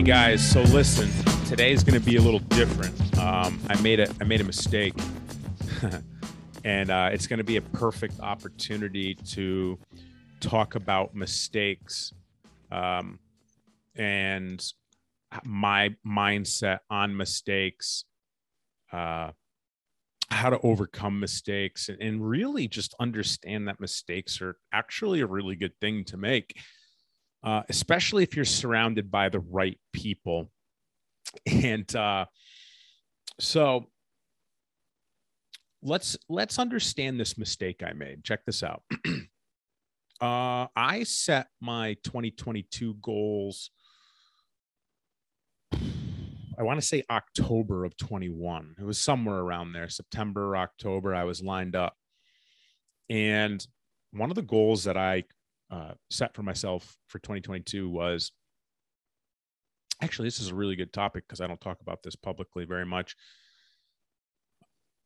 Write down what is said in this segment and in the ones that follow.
Hey guys, so listen, today is going to be a little different. Um, I made a I made a mistake, and uh, it's going to be a perfect opportunity to talk about mistakes um, and my mindset on mistakes, uh, how to overcome mistakes, and, and really just understand that mistakes are actually a really good thing to make uh, especially if you're surrounded by the right people. And uh, so let's let's understand this mistake I made. Check this out. uh, I set my 2022 goals. I want to say October of 21. It was somewhere around there, September, October. I was lined up. And one of the goals that I uh, set for myself for 2022 was actually this is a really good topic because I don't talk about this publicly very much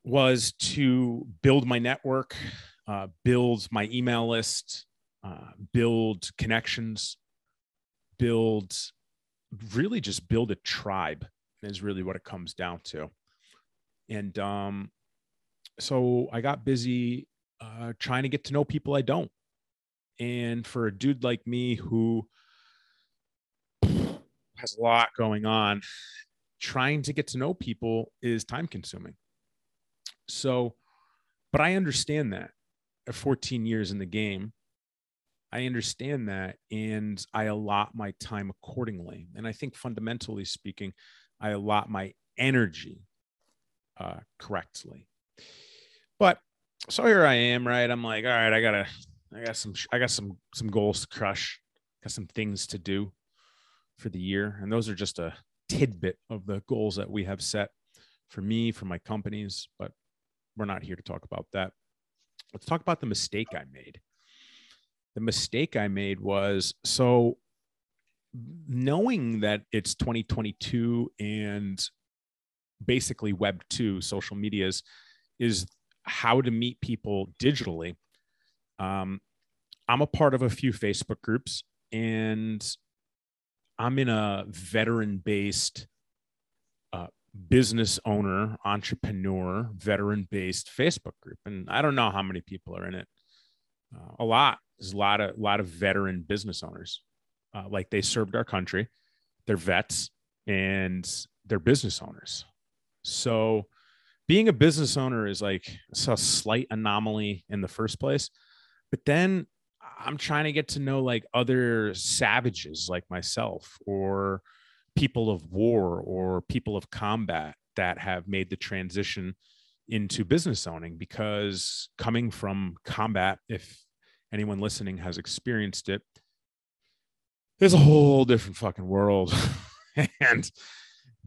was to build my network, uh, build my email list, uh, build connections, build really just build a tribe is really what it comes down to. And um, so I got busy uh, trying to get to know people I don't. And for a dude like me who has a lot going on, trying to get to know people is time consuming. So, but I understand that at 14 years in the game, I understand that and I allot my time accordingly. And I think fundamentally speaking, I allot my energy uh, correctly. But so here I am, right? I'm like, all right, I gotta I got some I got some some goals to crush, got some things to do for the year, and those are just a tidbit of the goals that we have set for me, for my companies, but we're not here to talk about that. Let's talk about the mistake I made. The mistake I made was so knowing that it's 2022 and basically web 2 social medias is how to meet people digitally um, I'm a part of a few Facebook groups and I'm in a veteran based uh, business owner, entrepreneur, veteran based Facebook group. And I don't know how many people are in it. Uh, a lot. There's a lot of, lot of veteran business owners. Uh, like they served our country, they're vets and they're business owners. So being a business owner is like a slight anomaly in the first place but then I'm trying to get to know like other savages like myself or people of war or people of combat that have made the transition into business owning because coming from combat if anyone listening has experienced it there's a whole different fucking world. And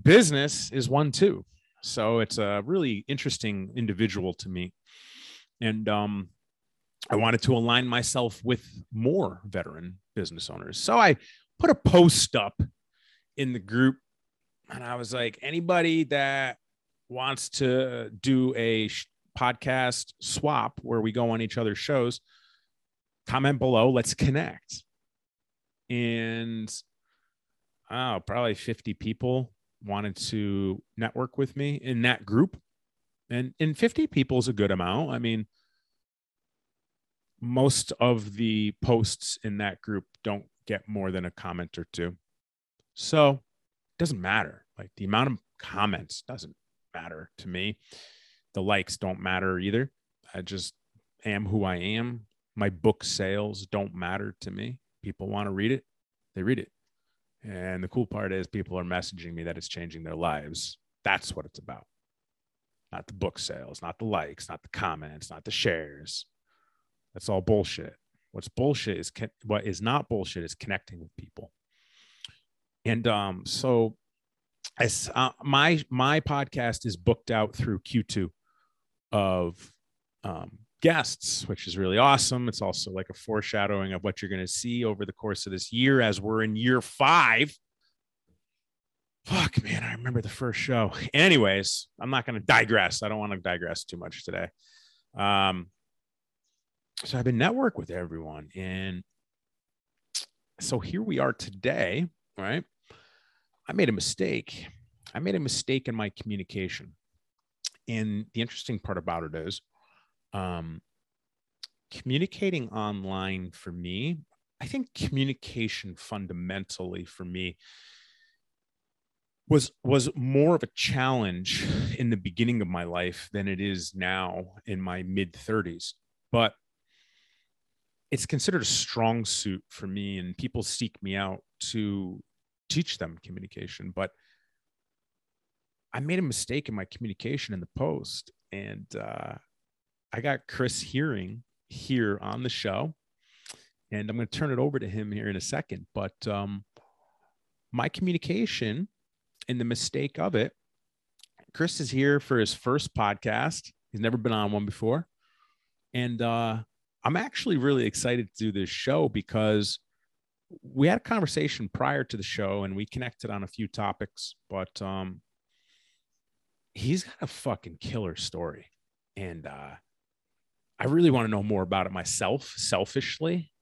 business is one too. So it's a really interesting individual to me. And um I wanted to align myself with more veteran business owners. So I put a post up in the group and I was like, anybody that wants to do a sh- podcast swap where we go on each other's shows, comment below. Let's connect. And oh, probably 50 people wanted to network with me in that group. And, and 50 people is a good amount. I mean, most of the posts in that group don't get more than a comment or two. So it doesn't matter. Like the amount of comments doesn't matter to me. The likes don't matter either. I just am who I am. My book sales don't matter to me. People want to read it, they read it. And the cool part is people are messaging me that it's changing their lives. That's what it's about. Not the book sales, not the likes, not the comments, not the shares. That's all bullshit. What's bullshit is what is not bullshit is connecting with people. And um, so as uh, my my podcast is booked out through Q2 of um, guests, which is really awesome. It's also like a foreshadowing of what you're going to see over the course of this year as we're in year five. Fuck, man, I remember the first show. Anyways, I'm not going to digress. I don't want to digress too much today. Um, so I've been network with everyone, and so here we are today, right? I made a mistake. I made a mistake in my communication. And the interesting part about it is um, communicating online for me, I think communication fundamentally for me was was more of a challenge in the beginning of my life than it is now in my mid 30s. But it's considered a strong suit for me and people seek me out to teach them communication but i made a mistake in my communication in the post and uh, i got Chris Heering here on the show and i'm going to turn it over to him here in a second but um, my communication and the mistake of it chris is here for his first podcast. He's never been on one before and uh, I'm actually really excited to do this show because we had a conversation prior to the show and we connected on a few topics, but um, he's got a fucking killer story. And uh, I really want to know more about it myself, selfishly.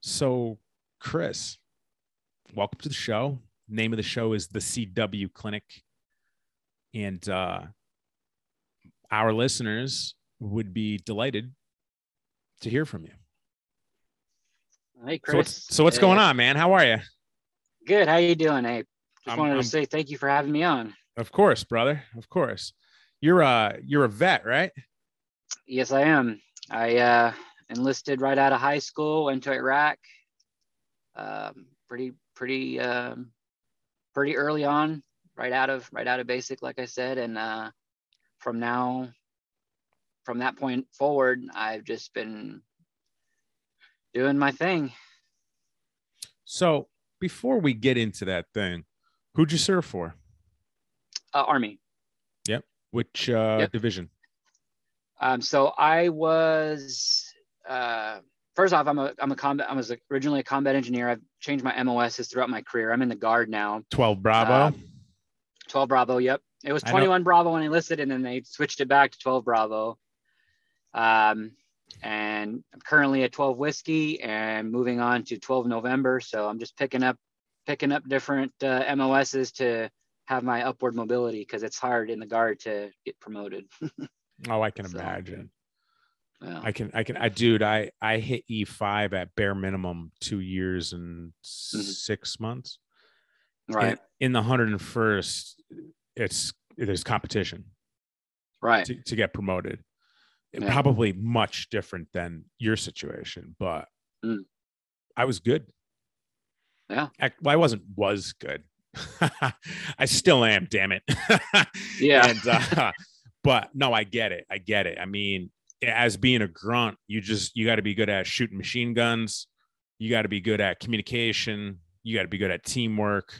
So, Chris, welcome to the show. Name of the show is the CW Clinic. And uh, our listeners would be delighted to hear from you. Hey, Chris. So what's, so what's going on, man? How are you? Good. How you doing? Hey, just I'm- wanted I'm- to say thank you for having me on. Of course, brother. Of course. You're a you're a vet, right? Yes, I am. I uh, enlisted right out of high school, went to Iraq. Um, pretty, pretty, um, pretty early on, right out of right out of basic, like I said, and uh, from now, from that point forward, I've just been doing my thing. So before we get into that thing, who'd you serve for? Uh, Army. Yep. Which uh, Yep. division? Um, so I was uh, first off, I'm a I'm a combat. I was originally a combat engineer. I've changed my MOSs throughout my career. I'm in the guard now. 12 Bravo. Um, 12 Bravo. Yep, it was 21 Bravo when I enlisted, and then they switched it back to 12 Bravo. Um, and I'm currently at 12 Whiskey and moving on to 12 November. So I'm just picking up picking up different uh, MOSs to have my upward mobility because it's hard in the guard to get promoted. oh, I can so- imagine. Yeah. I can I can I dude, I I hit E5 at bare minimum 2 years and Mm-hmm. 6 months. right. In, in the 101st, it's there's competition. Right. to, to get promoted. It Yeah. Probably much different than your situation, but Mm. I was good. Yeah. I, well, I wasn't was good. I still am. Damn it. Yeah. And uh, but no, I get it. I get it. I mean, as being a grunt, you just you got to be good at shooting machine guns. You got to be good at communication. You got to be good at teamwork,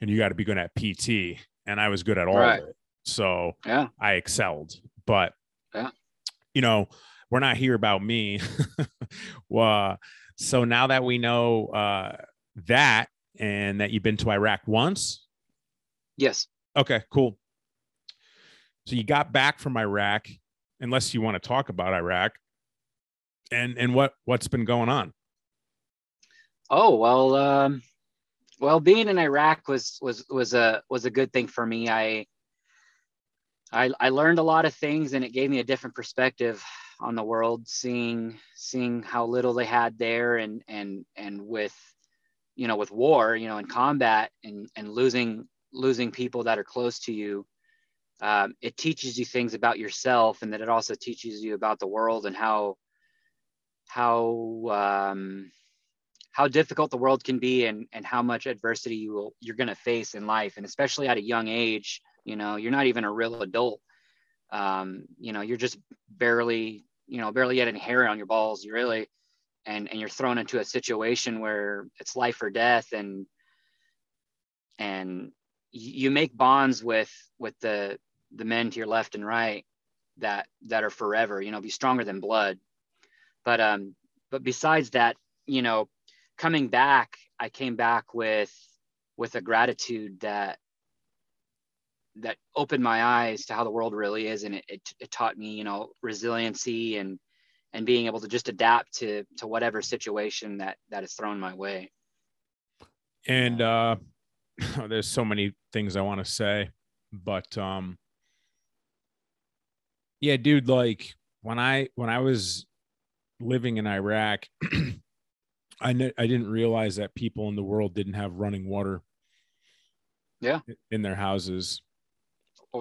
and you got to be good at PT. And I was good at all Right. of it. So Yeah. I excelled. But Yeah. You know, we're not here about me. well, so now that we know uh, that and that you've been to Iraq once, Yes. okay, cool. So you got back from Iraq, unless you want to talk about Iraq, and and what what's been going on? Oh well. Um, well, being in Iraq was was was a was a good thing for me. I I I learned a lot of things, and it gave me a different perspective on the world. Seeing seeing how little they had there, and and and with you know with war, you know, in combat, and and losing losing people that are close to you. Um, it teaches you things about yourself, and that it also teaches you about the world and how how um, how difficult the world can be and and how much adversity you will you're going to face in life and especially at a young age you know you're not even a real adult. Um, you know you're just barely you know barely getting hair on your balls you really and and you're thrown into a situation where it's life or death and and you make bonds with with the the men to your left and right that that are forever you know be stronger than blood. But um but besides that you know coming back i came back with with a gratitude that that opened my eyes to how the world really is and it, it, it taught me you know resiliency and and being able to just adapt to to whatever situation that that is thrown my way. And uh there's so many things i want to say but um yeah dude like when i when i was living in iraq i kn- i didn't realize that people in the world didn't have running water yeah. in their houses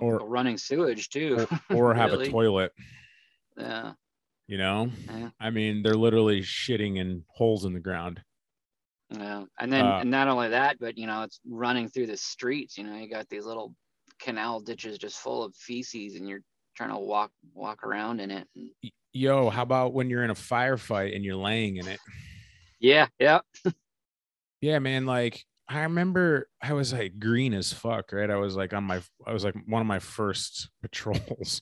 or, or running sewage too or, or have Really? a toilet yeah you know Yeah. i mean they're literally shitting in holes in the ground Yeah, and then Uh, and not only that, but you know, it's running through the streets. You know, you got these little canal ditches just full of feces, and you're trying to walk walk around in it. And yo how about when you're in a firefight and you're laying in it yeah, yeah, Yeah, man. Like I remember I was like green as fuck, right? I was like on my I was like one of my first patrols.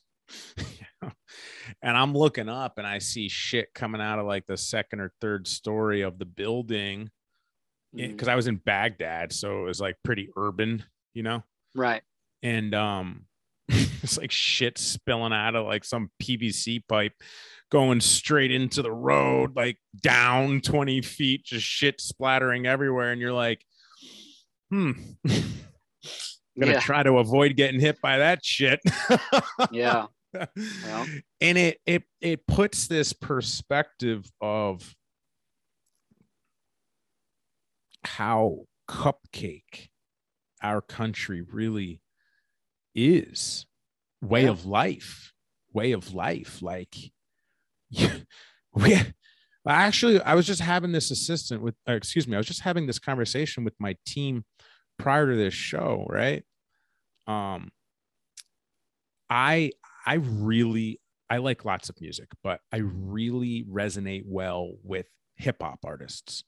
And I'm looking up and I see shit coming out of like the second or third story of the building. Mm, Because I was in Baghdad, so it was like pretty urban, you know? right. And um it's like shit spilling out of like some PVC pipe going straight into the road, like down 20 feet, just shit splattering everywhere. And you're like, hmm, I'm gonna Yeah, try to avoid getting hit by that shit. yeah, And it it it puts this perspective of how cupcake our country really is. Way Yeah. of life. Way of life. Like we actually i was just having this assistant with or excuse me i was just having this conversation with my team prior to this show right um i i really i like lots of music but i really resonate well with hip hop artists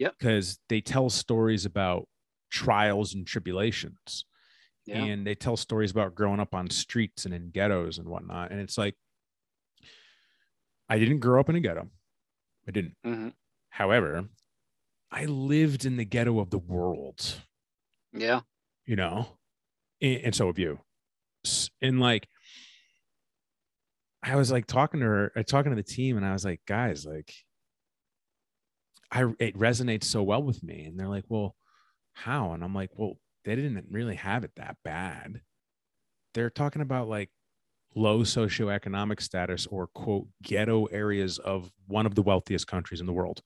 Yep. because they tell stories about trials and tribulations yeah, and they tell stories about growing up on streets and in ghettos and whatnot. And it's like, I didn't grow up in a ghetto. I didn't. Mhm. However, I lived in the ghetto of the world, yeah, you know, and, and so have you. And like, I was like talking to her, uh, talking to the team, and I was like, guys, like, I it resonates so well with me. And they're like, well, how? And I'm like, well, they didn't really have it that bad. They're talking about like low socioeconomic status or quote ghetto areas of one of the wealthiest countries in the world.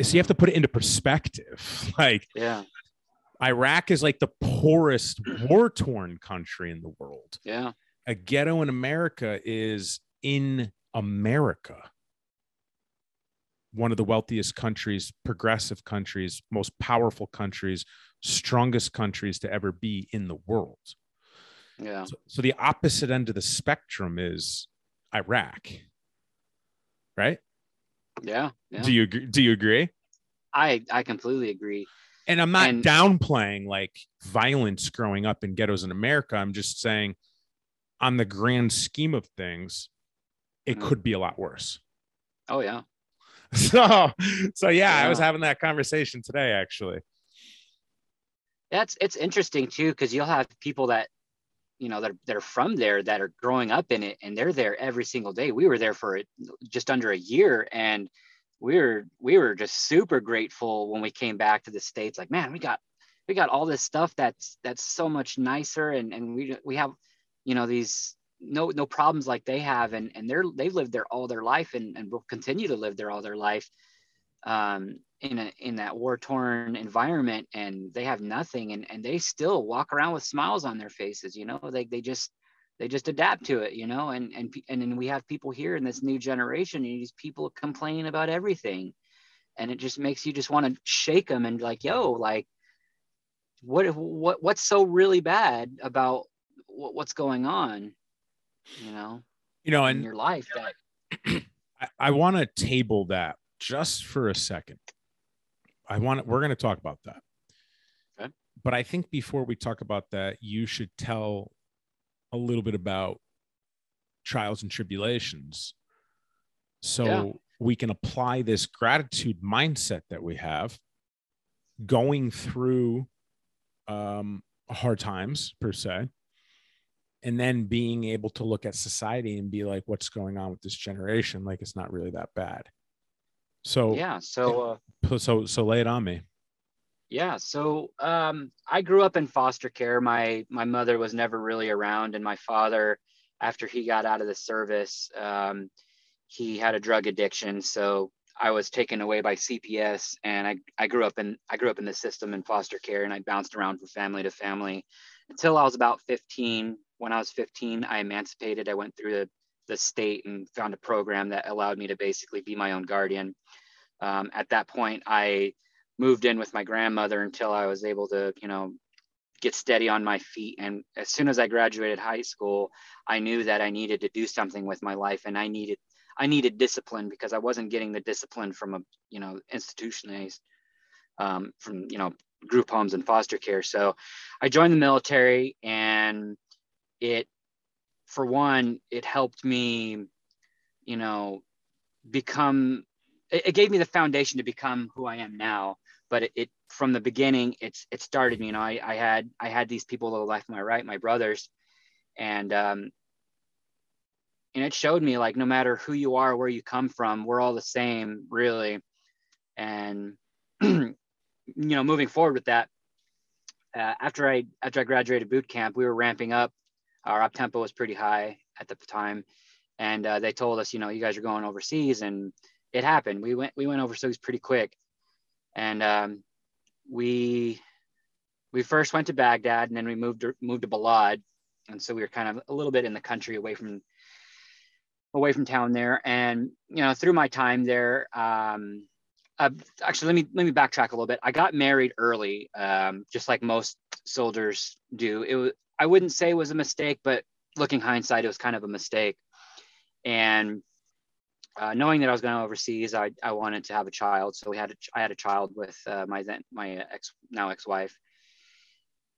So you have to put it into perspective. Like yeah, Iraq is like the poorest war torn country in the world. yeah, A ghetto in America is in America. One of the wealthiest countries, progressive countries, most powerful countries, strongest countries to ever be in the world. yeah, So, so the opposite end of the spectrum is Iraq. Right? Yeah, yeah. Do you agree? Do you agree? I I completely agree. And I'm not And- downplaying like violence growing up in ghettos in America. I'm just saying, on the grand scheme of things, it Mhm. could be a lot worse. Oh yeah, So, so yeah, I was having that conversation today, actually. that's it's interesting too because you'll have people that you know that, that are from there that are growing up in it and they're there every single day. We were there for just under a year and we were we were just super grateful when we came back to the states. Like man we got we got all this stuff that's that's so much nicer and and we we have you know these no no problems like they have and and they're they've lived there all their life and and will continue to live there all their life um in a in that war torn environment and they have nothing and and they still walk around with smiles on their faces you know they they just they just adapt to it you know and and and then we have people here in this new generation and these people complain about everything and it just makes you just want to shake them and like yo like what what what's so really bad about what, what's going on? You know You know, in and your life that I, I want to table that just for a second. I want to we're going to talk about that. Okay. But I think before we talk about that, you should tell a little bit about trials and tribulations. So Yeah. we can apply this gratitude mindset that we have going through um, hard times per se and then being able to look at society and be like what's going on with this generation like it's not really that bad so Yeah. So, uh, so so lay it on me Yeah, so um, I grew up in foster care. My my mother was never really around, and my father, after he got out of the service, um, he had a drug addiction. So I was taken away by CPS, and I, I grew up in I grew up in the system in foster care, and I bounced around from family to family until I was about 15. When I was 15, I emancipated. I went through the the state and found a program that allowed me to basically be my own guardian. Um, at that point, I moved in with my grandmother until I was able to, you know, get steady on my feet. And as soon as I graduated high school, I knew that I needed to do something with my life and I needed I needed discipline because I wasn't getting the discipline from a, you know, institutionalized um, from, you know, group homes and foster care. So I joined the military and it for one, it helped me, you know, become it, it gave me the foundation to become who I am now. But it, it, from the beginning it's it started me, you know I, I had i had these people to the left my right my brothers. And um and it showed me like no matter who you are where you come from we're all the same really. And you know moving forward with that uh, after i after i graduated boot camp we were ramping up our up tempo was pretty high at the time and uh, they told us you know you guys are going overseas and it happened we went we went overseas pretty quick and um, we we first went to Baghdad and then we moved to, moved to Balad, and so we were kind of a little bit in the country away from away from town there. And you know, through my time there, um, uh, actually, let me let me backtrack a little bit. I got married early, um, just like most soldiers do. It was I wouldn't say it was a mistake, but looking hindsight, it was kind of a mistake. And uh, knowing that I was going overseas, I, I wanted to have a child. So we had a, I had a child with uh, my then my ex now ex-wife,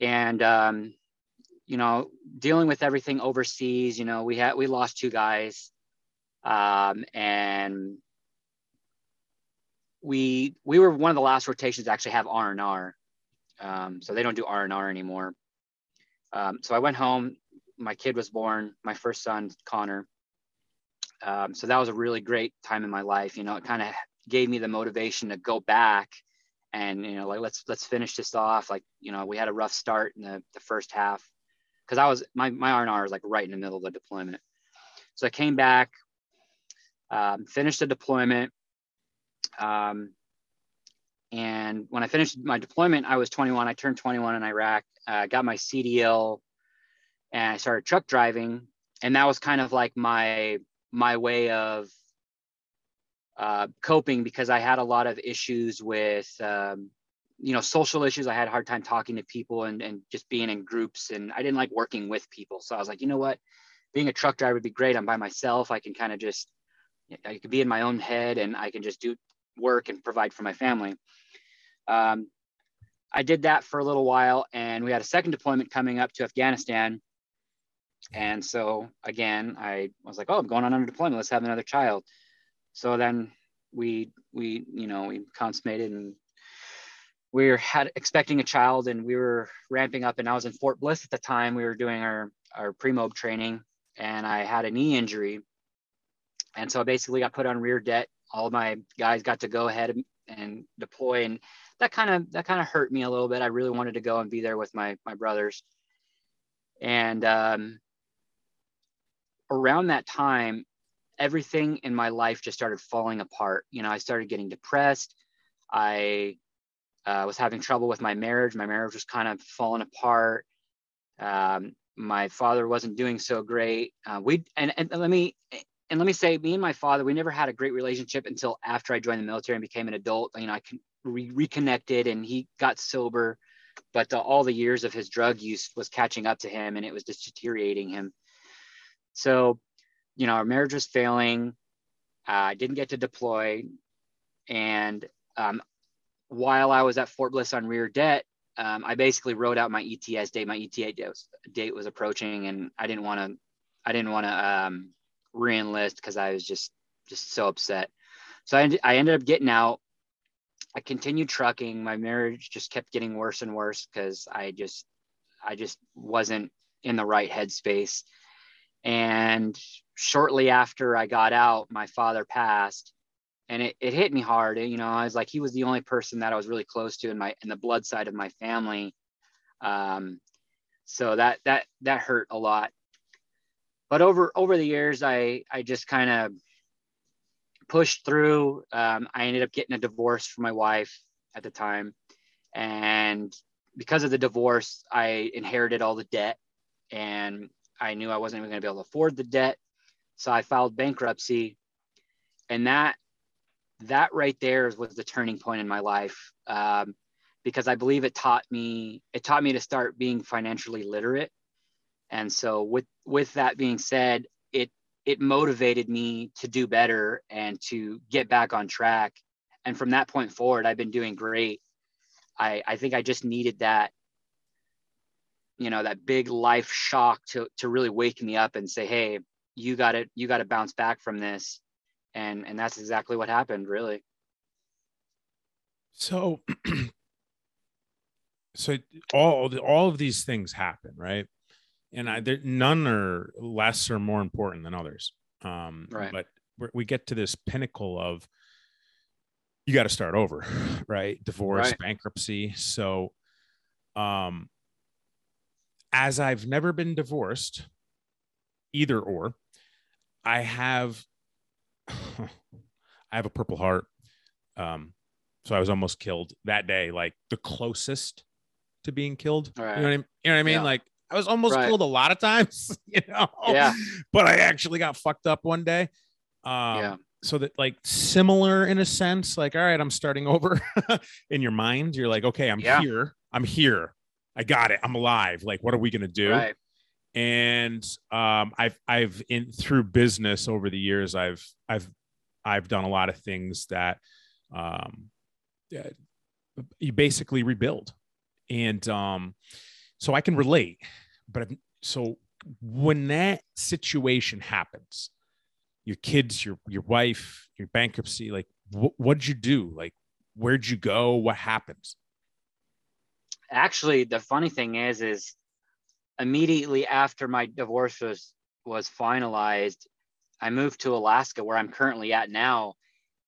and um, you know dealing with everything overseas. You know we had we lost two guys, um, and we we were one of the last rotations to actually have R and R. Um, so they don't do R and R anymore. Um, so I went home. My kid was born. My first son, Connor um, so that was a really great time in my life. You know, it kind of gave me the motivation to go back and you know, like let's let's finish this off. Like you know, we had a rough start in the, the first half because I was my my R&R was like right in the middle of the deployment. So I came back, um, finished the deployment. Um, and when I finished my deployment, I was 21. I turned 21 in Iraq. Uh, got my CDL, and I started truck driving. And that was kind of like my my way of uh, coping because I had a lot of issues with, um, you know, social issues. I had a hard time talking to people and, and just being in groups, and I didn't like working with people. So I was like, you know what, being a truck driver would be great. I'm by myself. I can kind of just, I could be in my own head, and I can just do work and provide for my family. Um, I did that for a little while, and we had a second deployment coming up to Afghanistan and so again, I was like, oh, I'm going on under deployment. Let's have another child. So then we we you know we consummated and we were had expecting a child and we were ramping up and I was in Fort Bliss at the time. We were doing our our pre-mob training and I had a knee injury. And so I basically got put on rear det. All my guys got to go ahead and deploy and that kind of that kind of hurt me a little bit. I really wanted to go and be there with my my brothers. And um, around that time, everything in my life just started falling apart. You know, I started getting depressed. I uh, was having trouble with my marriage. My marriage was kind of falling apart. Um, my father wasn't doing so great. Uh, we and, and let me and let me say, me and my father, we never had a great relationship until after I joined the military and became an adult. You know, I re- reconnected and he got sober, but the, all the years of his drug use was catching up to him and it was just deteriorating him. So, you know, our marriage was failing. Uh, I didn't get to deploy. And um, while I was at Fort Bliss on rear det, um, I basically wrote out my ETS date. My ETA date was, date was approaching, and I didn't want to. I didn't want to um, reenlist because I was just just so upset. So I, I ended up getting out. I continued trucking. My marriage just kept getting worse and worse because I just I just wasn't in the right headspace. And shortly after I got out, my father passed and it, it hit me hard. You know, I was like, he was the only person that I was really close to in my, in the blood side of my family. Um, so that, that, that hurt a lot. But over, over the years, I, I just kind of pushed through. Um, I ended up getting a divorce from my wife at the time. And because of the divorce, I inherited all the debt and I knew I wasn't even going to be able to afford the debt. So I filed bankruptcy. And that, that right there was the turning point in my life. Um, because I believe it taught me, it taught me to start being financially literate. And so with, with that being said, it, motivated me to do better and to get back on track. And from that point forward, I've been doing great. I, I think I just needed that you know that big life shock to to really wake me up and say hey you got to you got to bounce back from this and and that's exactly what happened really so so all all of these things happen right and I, there, none are less or more important than others um right. but we get to this pinnacle of you got to start over right divorce right. bankruptcy so um as I've never been divorced, either or, I have I have a purple heart. Um, so I was almost killed that day, like the closest to being killed. Right. You know what I mean? You know what I mean? Yeah. Like I was almost right. killed a lot of times, you know. Yeah. But I actually got fucked up one day. Um, yeah. So that like similar in a sense, like all right, I'm starting over in your mind. You're like, okay, I'm yeah. here. I'm here. I got it. I'm alive. Like, what are we gonna do? Right. And um, I've I've in through business over the years, I've I've I've done a lot of things that um, you basically rebuild, and um, so I can relate. But so when that situation happens, your kids, your your wife, your bankruptcy, like wh- what'd you do? Like where'd you go? What happens? actually the funny thing is is immediately after my divorce was was finalized i moved to alaska where i'm currently at now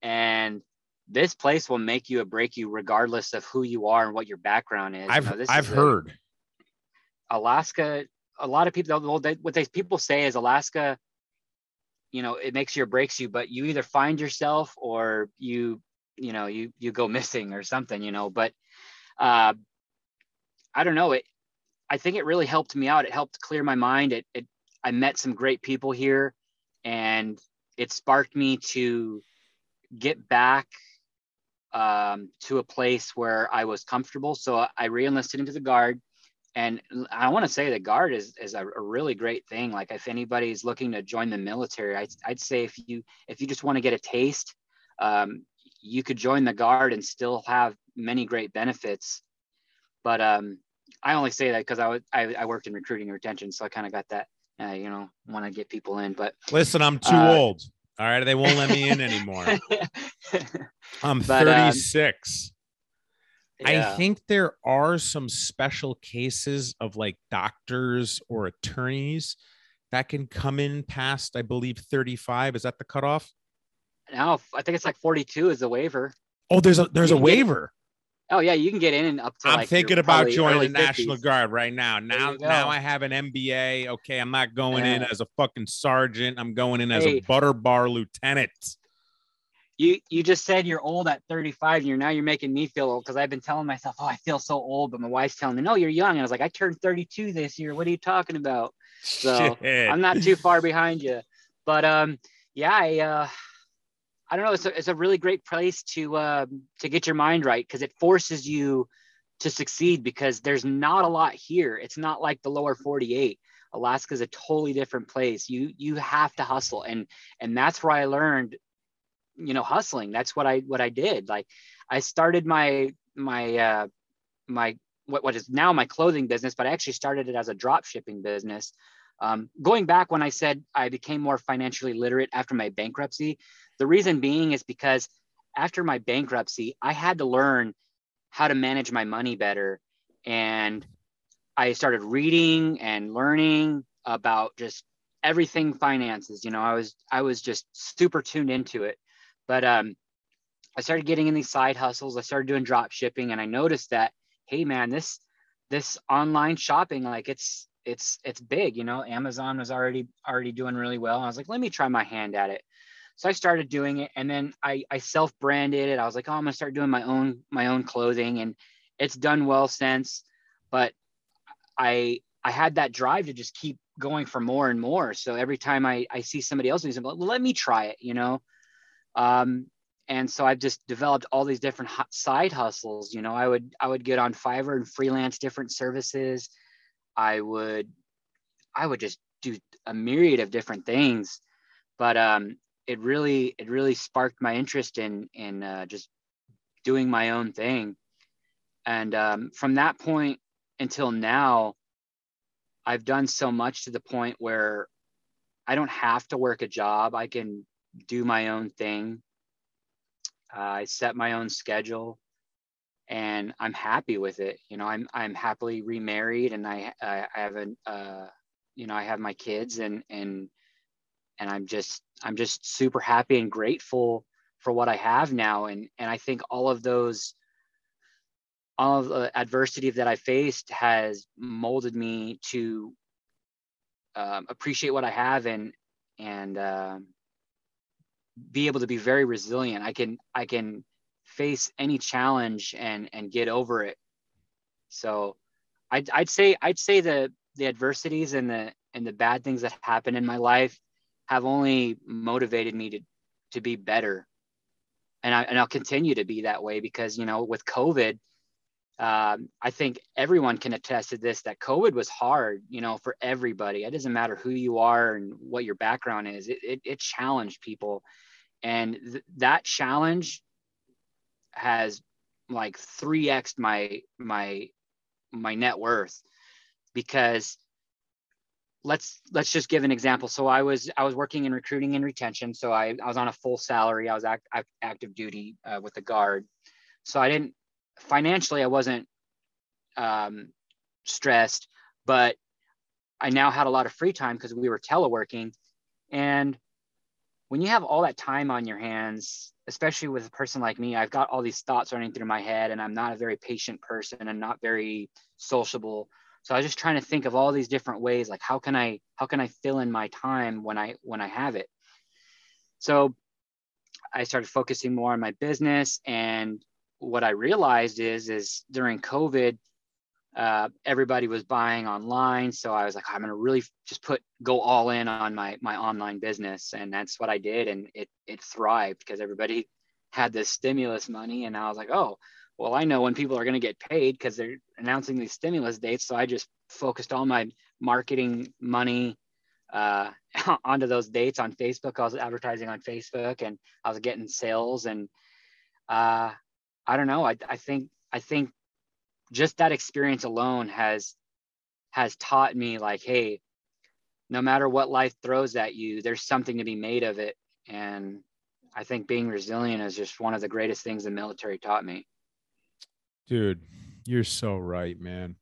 and this place will make you or break you regardless of who you are and what your background is i've, you know, I've heard a, alaska a lot of people they, what they people say is alaska you know it makes you or breaks you but you either find yourself or you you know you you go missing or something you know but uh I don't know. It, I think it really helped me out. It helped clear my mind. It, it, I met some great people here and it sparked me to get back um, to a place where I was comfortable. So I re-enlisted into the guard and I want to say the guard is, is a, a, really great thing. Like if anybody's looking to join the military, I, I'd say if you, if you just want to get a taste, um, you could join the guard and still have many great benefits. But um, I only say that because I was I, I worked in recruiting and retention, so I kind of got that. Uh, you know, want to get people in. But listen, I'm too uh, old. All right, they won't let me in anymore. I'm but, 36. Um, yeah. I think there are some special cases of like doctors or attorneys that can come in past, I believe, 35. Is that the cutoff? No, I think it's like 42 is the waiver. Oh, there's a there's a waiver. Oh yeah, you can get in and up to. I'm like thinking about joining the 50s. National Guard right now. Now, now I have an MBA. Okay, I'm not going yeah. in as a fucking sergeant. I'm going in as hey. a butter bar lieutenant. You you just said you're old at 35, and you're now you're making me feel old because I've been telling myself, oh, I feel so old, but my wife's telling me, no, you're young, and I was like, I turned 32 this year. What are you talking about? So Shit. I'm not too far behind you, but um, yeah, I uh I don't know. It's a, it's a really great place to um, to get your mind right because it forces you to succeed because there's not a lot here. It's not like the lower 48. Alaska is a totally different place. You you have to hustle, and and that's where I learned, you know, hustling. That's what I what I did. Like I started my my uh, my what, what is now my clothing business, but I actually started it as a drop shipping business. Um, going back when I said I became more financially literate after my bankruptcy, the reason being is because after my bankruptcy, I had to learn how to manage my money better. And I started reading and learning about just everything finances. You know, I was I was just super tuned into it. But um, I started getting in these side hustles. I started doing drop shipping, and I noticed that hey man this this online shopping like it's it's it's big you know? Amazon was already already doing really well. I was like let me try my hand at it. So i started doing it and then i i self branded it. I was like oh i'm gonna start doing my own my own clothing and it's done well since. But i i had that drive to just keep going for more and more. So every time i i see somebody else doing something well, let me try it you know um and so I've just developed all these different side hustles. You know, I would I would get on Fiverr and freelance different services. I would I would just do a myriad of different things, but um, it really it really sparked my interest in in uh, just doing my own thing. And um, from that point until now, I've done so much to the point where I don't have to work a job. I can do my own thing uh, I set my own schedule and I'm happy with it. You know, I'm, I'm happily remarried and I, I, I have a, uh, you know, I have my kids and, and, and I'm just, I'm just super happy and grateful for what I have now. And, and I think all of those, all of the adversity that I faced has molded me to um, appreciate what I have and, and, um, be able to be very resilient. I can I can face any challenge and and get over it. So I'd, I'd say I'd say the the adversities and the and the bad things that happen in my life have only motivated me to to be better. And I and I'll continue to be that way because you know with COVID, um, I think everyone can attest to this that COVID was hard, you know, for everybody. It doesn't matter who you are and what your background is. It, it, it challenged people and th- that challenge has like 3x my my my net worth because let's let's just give an example. So i was i was working in recruiting and retention. So i, I was on a full salary. I was act, act, active duty uh, with the guard. So i didn't financially i wasn't um, stressed but i now had a lot of free time because we were teleworking. And when you have all that time on your hands, especially with a person like me, I've got all these thoughts running through my head and I'm not a very patient person and not very sociable. So I was just trying to think of all these different ways, like how can I, how can I fill in my time when I, when I have it? So I started focusing more on my business. And what I realized is, is during COVID, uh, everybody was buying online. So i was like i'm going to really just put go all in on my my online business. And that's what i did. And it it thrived because everybody had this stimulus money. And i was like oh well i know when people are going to get paid because they're announcing these stimulus dates. So i just focused all my marketing money uh, onto those dates on facebook. I was advertising on facebook and i was getting sales. And uh, i don't know. I, I think i think just that experience alone has has taught me like hey no matter what life throws at you there's something to be made of it. And i think being resilient is just one of the greatest things the military taught me. Dude you're so right man.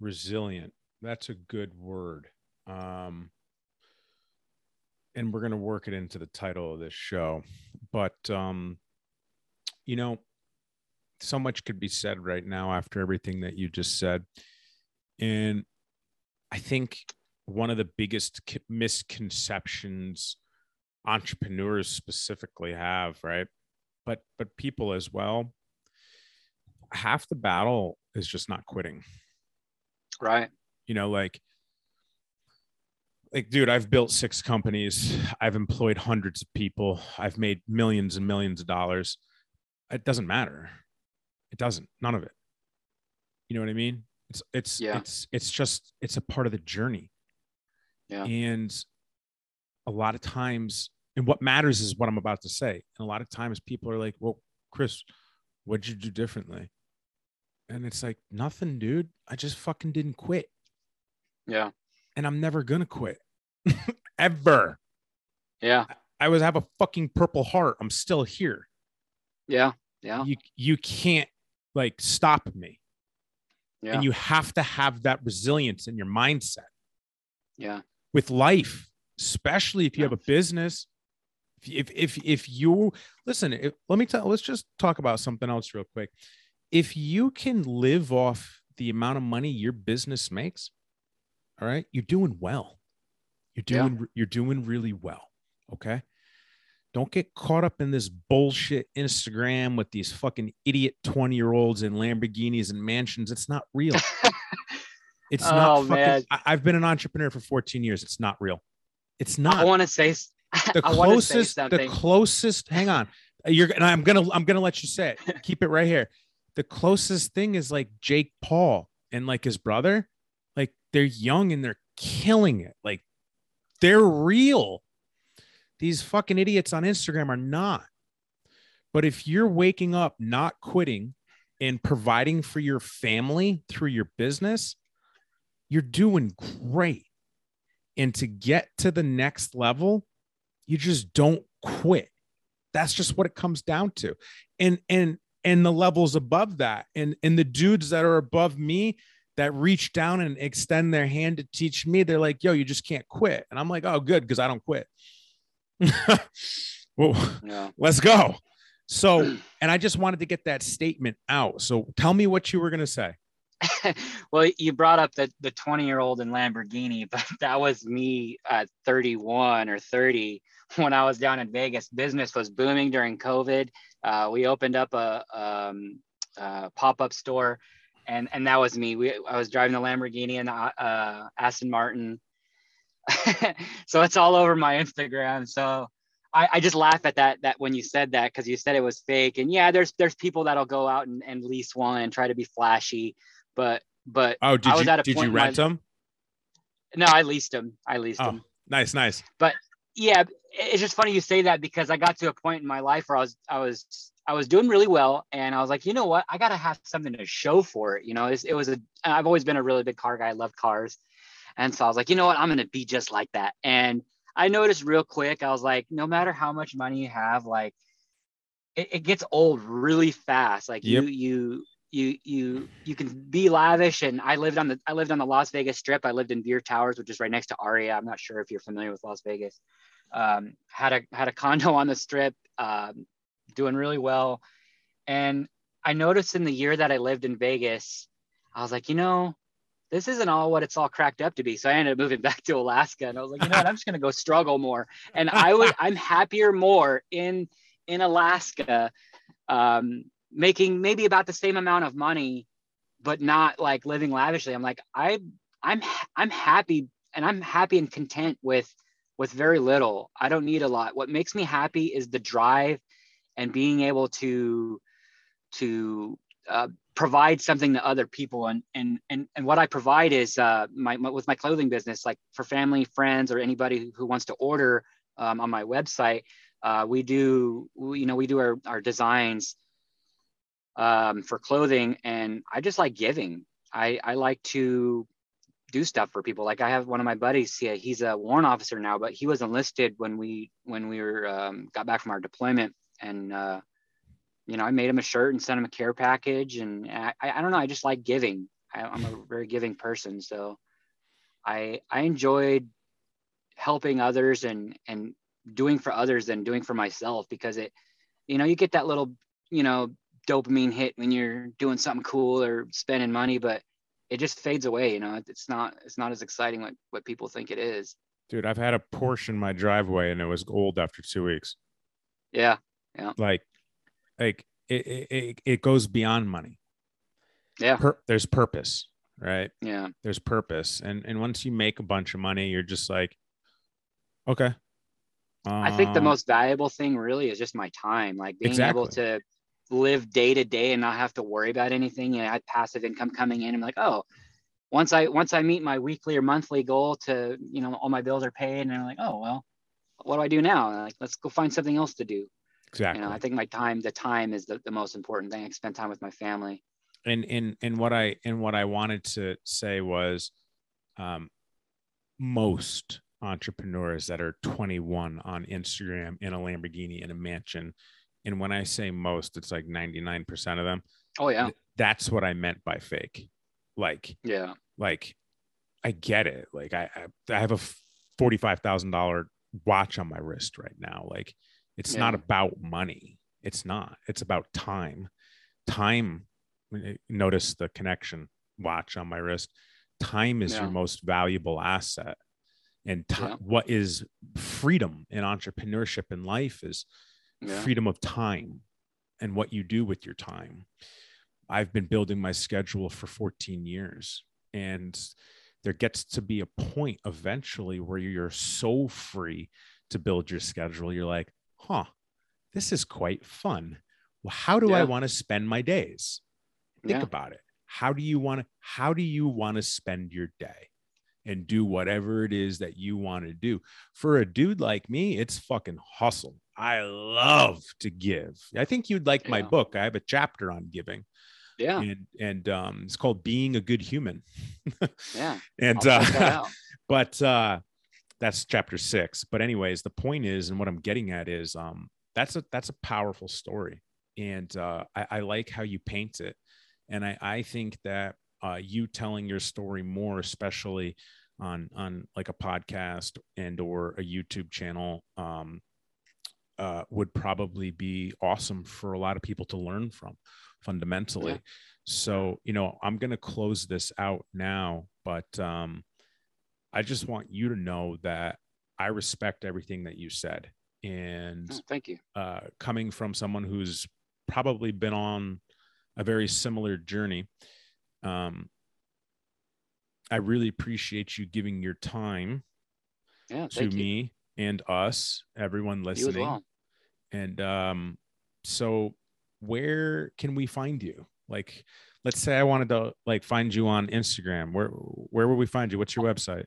Resilient that's a good word. Um and we're going to work it into the title of this show. But um you know so much could be said right now after everything that you just said. And I think one of the biggest misconceptions entrepreneurs specifically have, right? But but people as well, half the battle is just not quitting. Right. You know, like like dude, I've built six companies. I've employed hundreds of people. I've made millions and millions of dollars. It doesn't matter it doesn't. None of it. You know what I mean? It's it's yeah. it's it's just it's a part of the journey. Yeah. And a lot of times, and what matters is what I'm about to say. And a lot of times people are like, well, Chris, What'd you do differently? And it's like, nothing, dude. I just fucking didn't quit. Yeah. And I'm never gonna quit. Ever. Yeah. I was have a fucking purple heart. I'm still here. Yeah. Yeah. You you can't like stop me. Yeah. And you have to have that resilience in your mindset yeah. with life, especially if you have a business. If if if you listen, if, let me tell. Let's just talk about something else real quick. If you can live off the amount of money your business makes, all right, you're doing well. You're Yeah. doing you're doing really well. Okay. Don't get caught up in this bullshit Instagram with these fucking idiot 20 year olds in Lamborghinis and mansions. It's not real. It's Oh, not fucking. man. I, I've been an entrepreneur for 14 years. It's not real. It's not. I want to say. the closest. The closest. Hang on. You're and I'm gonna I'm gonna let you say it. Keep it right here. The closest thing is like Jake Paul and like his brother. Like they're young and they're killing it. Like they're real. These fucking idiots on Instagram are not. But if you're waking up, not quitting, and providing for your family through your business, you're doing great. And to get to the next level, you just don't quit. That's just what it comes down to. And and and the levels above that and and the dudes that are above me that reach down and extend their hand to teach me, they're like, yo, you just can't quit. And I'm like, oh, good, because I don't quit. well, Yeah. let's go. So, and I just wanted to get that statement out. So tell me what you were going to say. well, you brought up the the 20 year old in Lamborghini, but that was me at 31 or 30 when I was down in Vegas. Business was booming during COVID. Uh, we opened up a um, uh, pop up store, and and that was me. We I was driving the Lamborghini and the uh, Aston Martin. so it's all over my Instagram. So I, I just laugh at that that when you said that because you said it was fake. And yeah, there's there's people that'll go out and, and lease one and try to be flashy, but but Oh, I did was you at a did you my- rent them? no, I leased them. I leased Oh, them. nice, nice. But yeah, it's just funny you say that because I got to a point in my life where I was I was I was doing really well, and I was like, you know what, I gotta have something to show for it. You know, it was a I've always been a really big car guy. I love cars, and so I was like, you know what, I'm gonna be just like that. And I noticed real quick, I was like, no matter how much money you have, like it, it gets old really fast. Like Yep. you you you you you can be lavish and I lived on the I lived on the Las Vegas strip. I lived in Veer Towers, which is right next to Aria. I'm not sure if you're familiar with Las Vegas. Um, had a had a condo on the strip, um, doing really well. And I noticed in the year that I lived in Vegas, I was like, you know, this isn't all what it's all cracked up to be. So I ended up moving back to Alaska and I was like, you know what, I'm just gonna go struggle more. And I was I'm happier more in in Alaska, um, making maybe about the same amount of money, but not like living lavishly. I'm like, I I'm I'm happy and I'm happy and content with with very little. I don't need a lot. What makes me happy is the drive and being able to to uh, provide something to other people. And and and, and what i provide is uh, my, my with my clothing business like for family friends or anybody who, wants to order um, on my website uh, we do we, you know we do our, our designs um, for clothing. And i just like giving. I i like to do stuff for people. Like i have one of my buddies he, he's a warrant officer now but he was enlisted when we when we were um, got back from our deployment. And uh, you know, I made him a shirt and sent him a care package. And I, I don't know, I just like giving. I, I'm a very giving person. So I, I enjoyed helping others and, and doing for others than doing for myself because it, you know, you get that little, you know, dopamine hit when you're doing something cool or spending money, but it just fades away. You know, it's not, it's not as exciting what, what people think it is. Dude, I've had a Porsche in my driveway and it was old after two weeks. Yeah. Yeah. Like, like it, it, it, goes beyond money. Yeah. Per, there's purpose, right? Yeah. There's purpose. And and once you make a bunch of money, you're just like, okay. I think the Um, most valuable thing really is just my time, like being able to live day to day and not have to worry about anything. You know, I had passive income coming in. I'm like, oh, once I once I meet my weekly or monthly goal to, you know, all my bills are paid, and I'm like, oh well, what do I do now? Like, let's go find something else to do. Exactly. You know, I think my time, the time is the, the most important thing. I spend time with my family. And and and what I and what I wanted to say was um most entrepreneurs that are 21 on Instagram in a Lamborghini in a mansion. And when I say most, it's like 99% of them. Oh yeah. That's what I meant by fake. Like, Yeah. like I get it. Like I I, I have a $45,000 watch on my wrist right now. Like it's not about money. It's not. It's about time. Time notice the connection watch on my wrist. Time is your most valuable asset. And ti- Yeah. what is freedom in entrepreneurship in life is Yeah. freedom of time and what you do with your time. I've been building my schedule for 14 years and there gets to be a point eventually where you're so free to build your schedule. You're like, huh, this is quite fun. Well, how do I want to spend my days? Think Yeah. about it. How do you want to how do you want to spend your day? And do whatever it is that you want to do. For a dude like me, it's fucking hustle. I love to give. I think you'd like my book. I have a chapter on giving, Yeah. and and um, it's called "Being a Good Human." Yeah. and I'll check that uh, but uh that's chapter six. But anyways the point is and what i'm getting at is um that's a that's a powerful story. And uh i, I like how you paint it. And i i think that uh you telling your story more especially on on like a podcast and or a youtube channel um uh would probably be awesome for a lot of people to learn from fundamentally. Yeah. so you know i'm going to close this out now but um I just want you to know that I respect everything that you said. And Oh, thank you. uh, coming from someone who's probably been on a very similar journey, um, I really appreciate you giving your time Yeah. to you. me and us, everyone listening. well. And um, so, where can we find you? Like, let's say I wanted to like find you on Instagram. Where where would we find you? What's your website?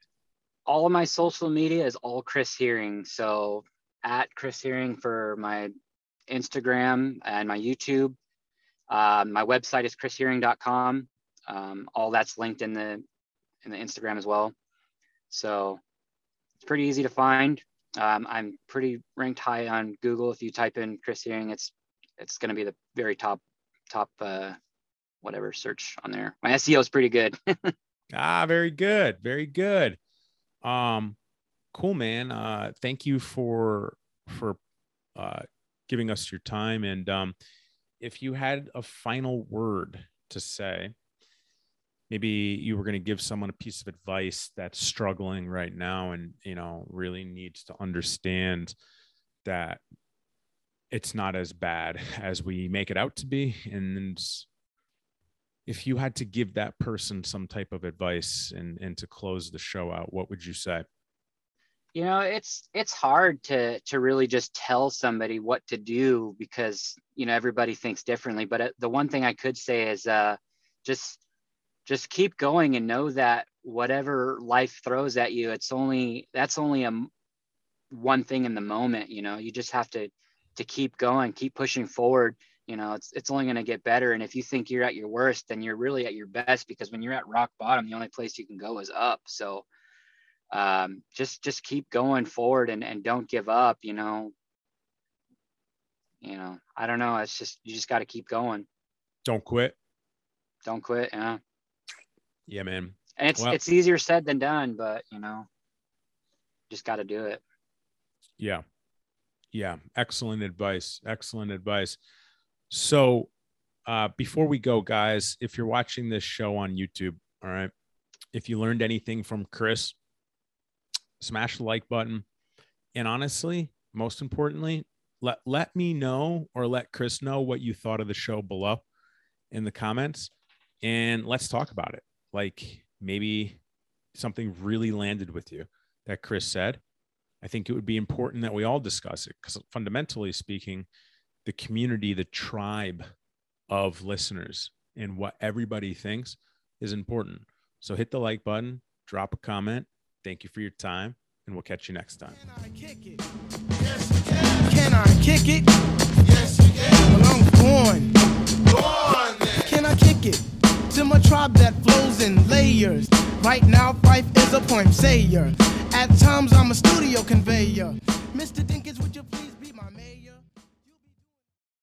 All of my social media is all Chris Heering. So at Chris Heering for my Instagram and my YouTube. Um, my website is chrisheering.com. Um, all that's linked in the in the Instagram as well. So it's pretty easy to find. Um, I'm pretty ranked high on Google. If you type in Chris Heering, it's it's going to be the very top top uh, whatever search on there. My SEO is pretty good. Ah, very good. Very good. Um, cool, man. Uh, thank you for for uh giving us your time. And um, if you had a final word to say, maybe you were going to give someone a piece of advice that's struggling right now and you know really needs to understand that it's not as bad as we make it out to be and if you had to give that person some type of advice and and to close the show out what would you say? You know it's it's hard to to really just tell somebody what to do because you know everybody thinks differently. But uh, the one thing i could say is uh just just keep going and know that whatever life throws at you it's only that's only a one thing in the moment you know? You just have to to keep going keep pushing forward you know it's it's only going to get better. And if you think you're at your worst then you're really at your best because when you're at rock bottom the only place you can go is up. So um, just just keep going forward and, and don't give up you know. You know i don't know. It's just you just got to keep going. Don't quit. Don't quit yeah. Yeah man. And it's Well- it's easier said than done but you know just got to do it. Yeah. Yeah. Excellent advice. Excellent advice so uh before we go guys if you're watching this show on youtube all right if you learned anything from chris smash the like button. And honestly most importantly let let me know or let chris know what you thought of the show below in the comments and let's talk about it. Like maybe something really landed with you that chris said. I think it would be important that we all discuss it because fundamentally speaking the community the tribe of listeners and what everybody thinks is important so hit the like button drop a comment thank you for your time and we'll catch you next time Can I kick it? Yes, you can. Can I kick it? Well, I'm born. Can I kick it? To my tribe that flows in layers. Right now, Phife is a point sayer. At times, I'm a studio conveyor. Mr. Dinkins, would you please?